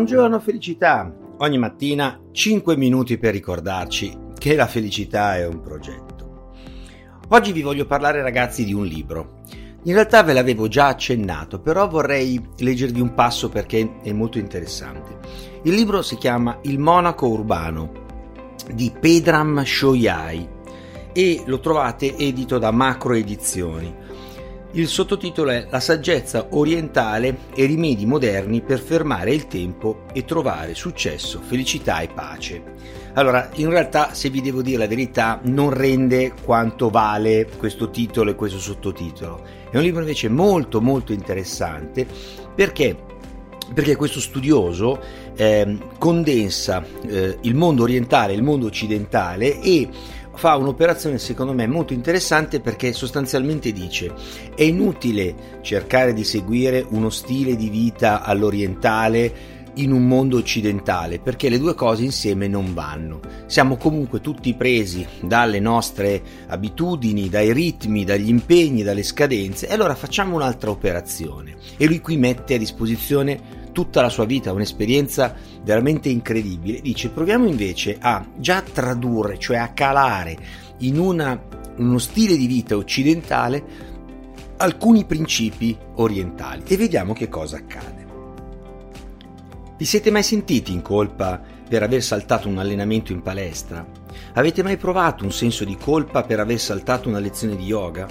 Buongiorno felicità! Ogni mattina 5 minuti per ricordarci che la felicità è un progetto. Oggi vi voglio parlare ragazzi di un libro. In realtà ve l'avevo già accennato, però vorrei leggervi un passo perché è molto interessante. Il libro si chiama Il monaco urbano di Pedram Shoyai e lo trovate edito da Macro Edizioni. Il sottotitolo è La saggezza orientale e rimedi moderni per fermare il tempo e trovare successo, felicità e pace. Allora, in realtà, se vi devo dire la verità, non rende quanto vale questo titolo e questo sottotitolo. È un libro invece molto molto interessante perché perché questo studioso eh, condensa eh, il mondo orientale e il mondo occidentale e fa un'operazione secondo me molto interessante perché sostanzialmente dice è inutile cercare di seguire uno stile di vita all'orientale in un mondo occidentale perché le due cose insieme non vanno. Siamo comunque tutti presi dalle nostre abitudini, dai ritmi, dagli impegni, dalle scadenze e allora facciamo un'altra operazione e lui qui mette a disposizione tutta la sua vita, un'esperienza veramente incredibile, dice proviamo invece a già tradurre, cioè a calare in una, uno stile di vita occidentale alcuni principi orientali e vediamo che cosa accade. Vi siete mai sentiti in colpa per aver saltato un allenamento in palestra? Avete mai provato un senso di colpa per aver saltato una lezione di yoga?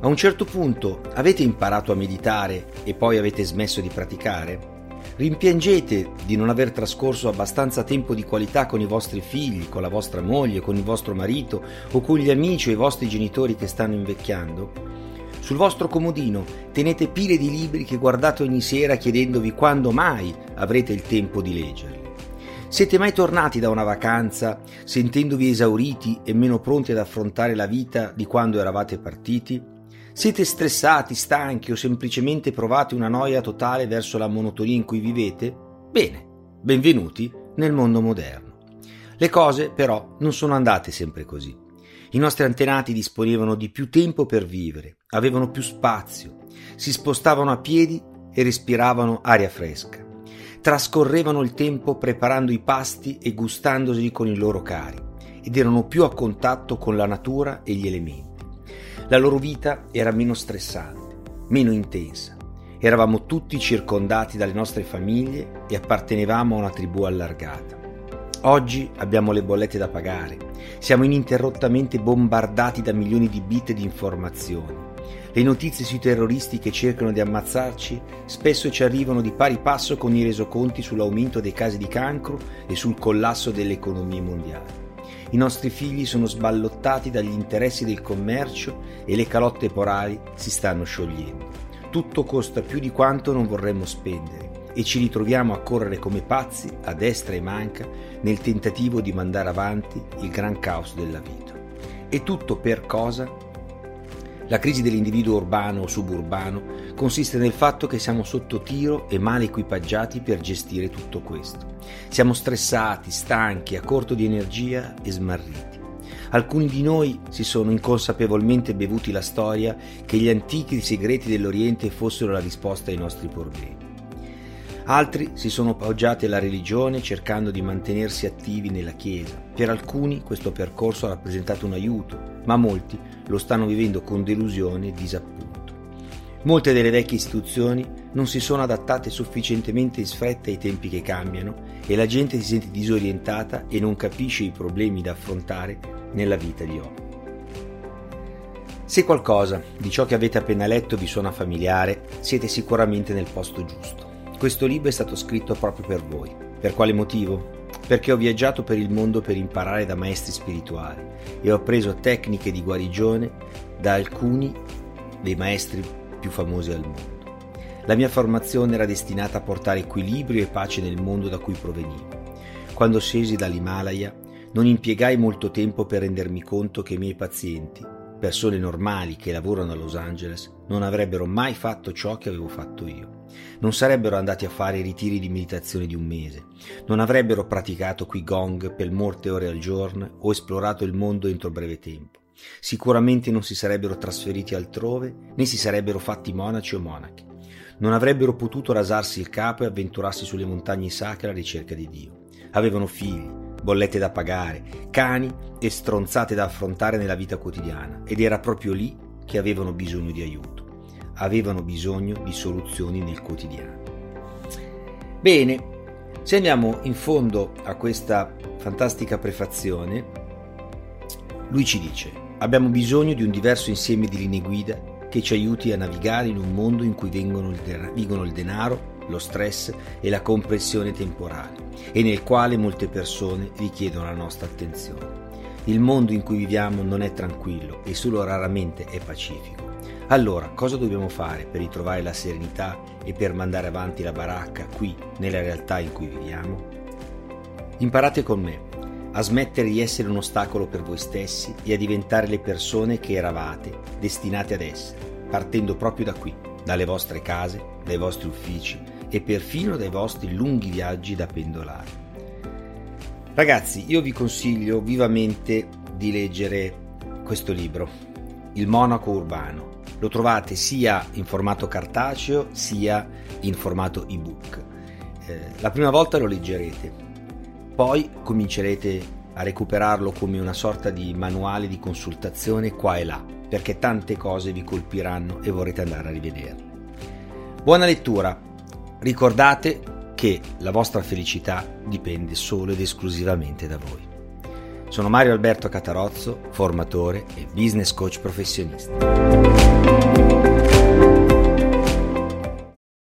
A un certo punto avete imparato a meditare e poi avete smesso di praticare? Rimpiangete di non aver trascorso abbastanza tempo di qualità con i vostri figli, con la vostra moglie, con il vostro marito o con gli amici o i vostri genitori che stanno invecchiando? Sul vostro comodino tenete pile di libri che guardate ogni sera chiedendovi quando mai avrete il tempo di leggerli. Siete mai tornati da una vacanza sentendovi esauriti e meno pronti ad affrontare la vita di quando eravate partiti? Siete stressati, stanchi o semplicemente provate una noia totale verso la monotonia in cui vivete? Bene, benvenuti nel mondo moderno. Le cose però non sono andate sempre così. I nostri antenati disponevano di più tempo per vivere, avevano più spazio, si spostavano a piedi e respiravano aria fresca. Trascorrevano il tempo preparando i pasti e gustandoseli con i loro cari ed erano più a contatto con la natura e gli elementi. La loro vita era meno stressante, meno intensa. Eravamo tutti circondati dalle nostre famiglie e appartenevamo a una tribù allargata. Oggi abbiamo le bollette da pagare, siamo ininterrottamente bombardati da milioni di bit di informazioni. Le notizie sui terroristi che cercano di ammazzarci spesso ci arrivano di pari passo con i resoconti sull'aumento dei casi di cancro e sul collasso delle economie mondiali. I nostri figli sono sballottati dagli interessi del commercio e le calotte porali si stanno sciogliendo. Tutto costa più di quanto non vorremmo spendere e ci ritroviamo a correre come pazzi a destra e manca nel tentativo di mandare avanti il gran caos della vita. E tutto per cosa? La crisi dell'individuo urbano o suburbano consiste nel fatto che siamo sotto tiro e male equipaggiati per gestire tutto questo. Siamo stressati, stanchi, a corto di energia e smarriti. Alcuni di noi si sono inconsapevolmente bevuti la storia che gli antichi segreti dell'Oriente fossero la risposta ai nostri problemi. Altri si sono appoggiati alla religione cercando di mantenersi attivi nella Chiesa. Per alcuni questo percorso ha rappresentato un aiuto, ma molti lo stanno vivendo con delusione e disappunto. Molte delle vecchie istituzioni non si sono adattate sufficientemente in fretta ai tempi che cambiano e la gente si sente disorientata e non capisce i problemi da affrontare nella vita di oggi. Se qualcosa di ciò che avete appena letto vi suona familiare, siete sicuramente nel posto giusto. Questo libro è stato scritto proprio per voi. Per quale motivo? Perché ho viaggiato per il mondo per imparare da maestri spirituali e ho appreso tecniche di guarigione da alcuni dei maestri più famosi al mondo. La mia formazione era destinata a portare equilibrio e pace nel mondo da cui provenivo. Quando scesi dall'Himalaya non impiegai molto tempo per rendermi conto che i miei pazienti, persone normali che lavorano a Los Angeles, non avrebbero mai fatto ciò che avevo fatto io. Non sarebbero andati a fare i ritiri di meditazione di un mese, non avrebbero praticato qui gong per molte ore al giorno o esplorato il mondo entro breve tempo. Sicuramente non si sarebbero trasferiti altrove né si sarebbero fatti monaci o monache. non avrebbero potuto rasarsi il capo e avventurarsi sulle montagne sacre alla ricerca di Dio. Avevano figli, bollette da pagare, cani e stronzate da affrontare nella vita quotidiana ed era proprio lì che avevano bisogno di aiuto. Avevano bisogno di soluzioni nel quotidiano. Bene, se andiamo in fondo a questa fantastica prefazione, lui ci dice, abbiamo bisogno di un diverso insieme di linee guida che ci aiuti a navigare in un mondo in cui vengono il, il denaro, lo stress e la compressione temporale e nel quale molte persone richiedono la nostra attenzione. Il mondo in cui viviamo non è tranquillo e solo raramente è pacifico. Allora, cosa dobbiamo fare per ritrovare la serenità e per mandare avanti la baracca qui, nella realtà in cui viviamo? Imparate con me a smettere di essere un ostacolo per voi stessi e a diventare le persone che eravate destinate ad essere, partendo proprio da qui, dalle vostre case, dai vostri uffici e perfino dai vostri lunghi viaggi da pendolare. Ragazzi, io vi consiglio vivamente di leggere questo libro, Il monaco urbano. Lo trovate sia in formato cartaceo sia in formato ebook. Eh, la prima volta lo leggerete, poi comincerete a recuperarlo come una sorta di manuale di consultazione qua e là, perché tante cose vi colpiranno e vorrete andare a rivederle. Buona lettura! Ricordate che la vostra felicità dipende solo ed esclusivamente da voi. Sono Mario Alberto Catarozzo, formatore e business coach professionista.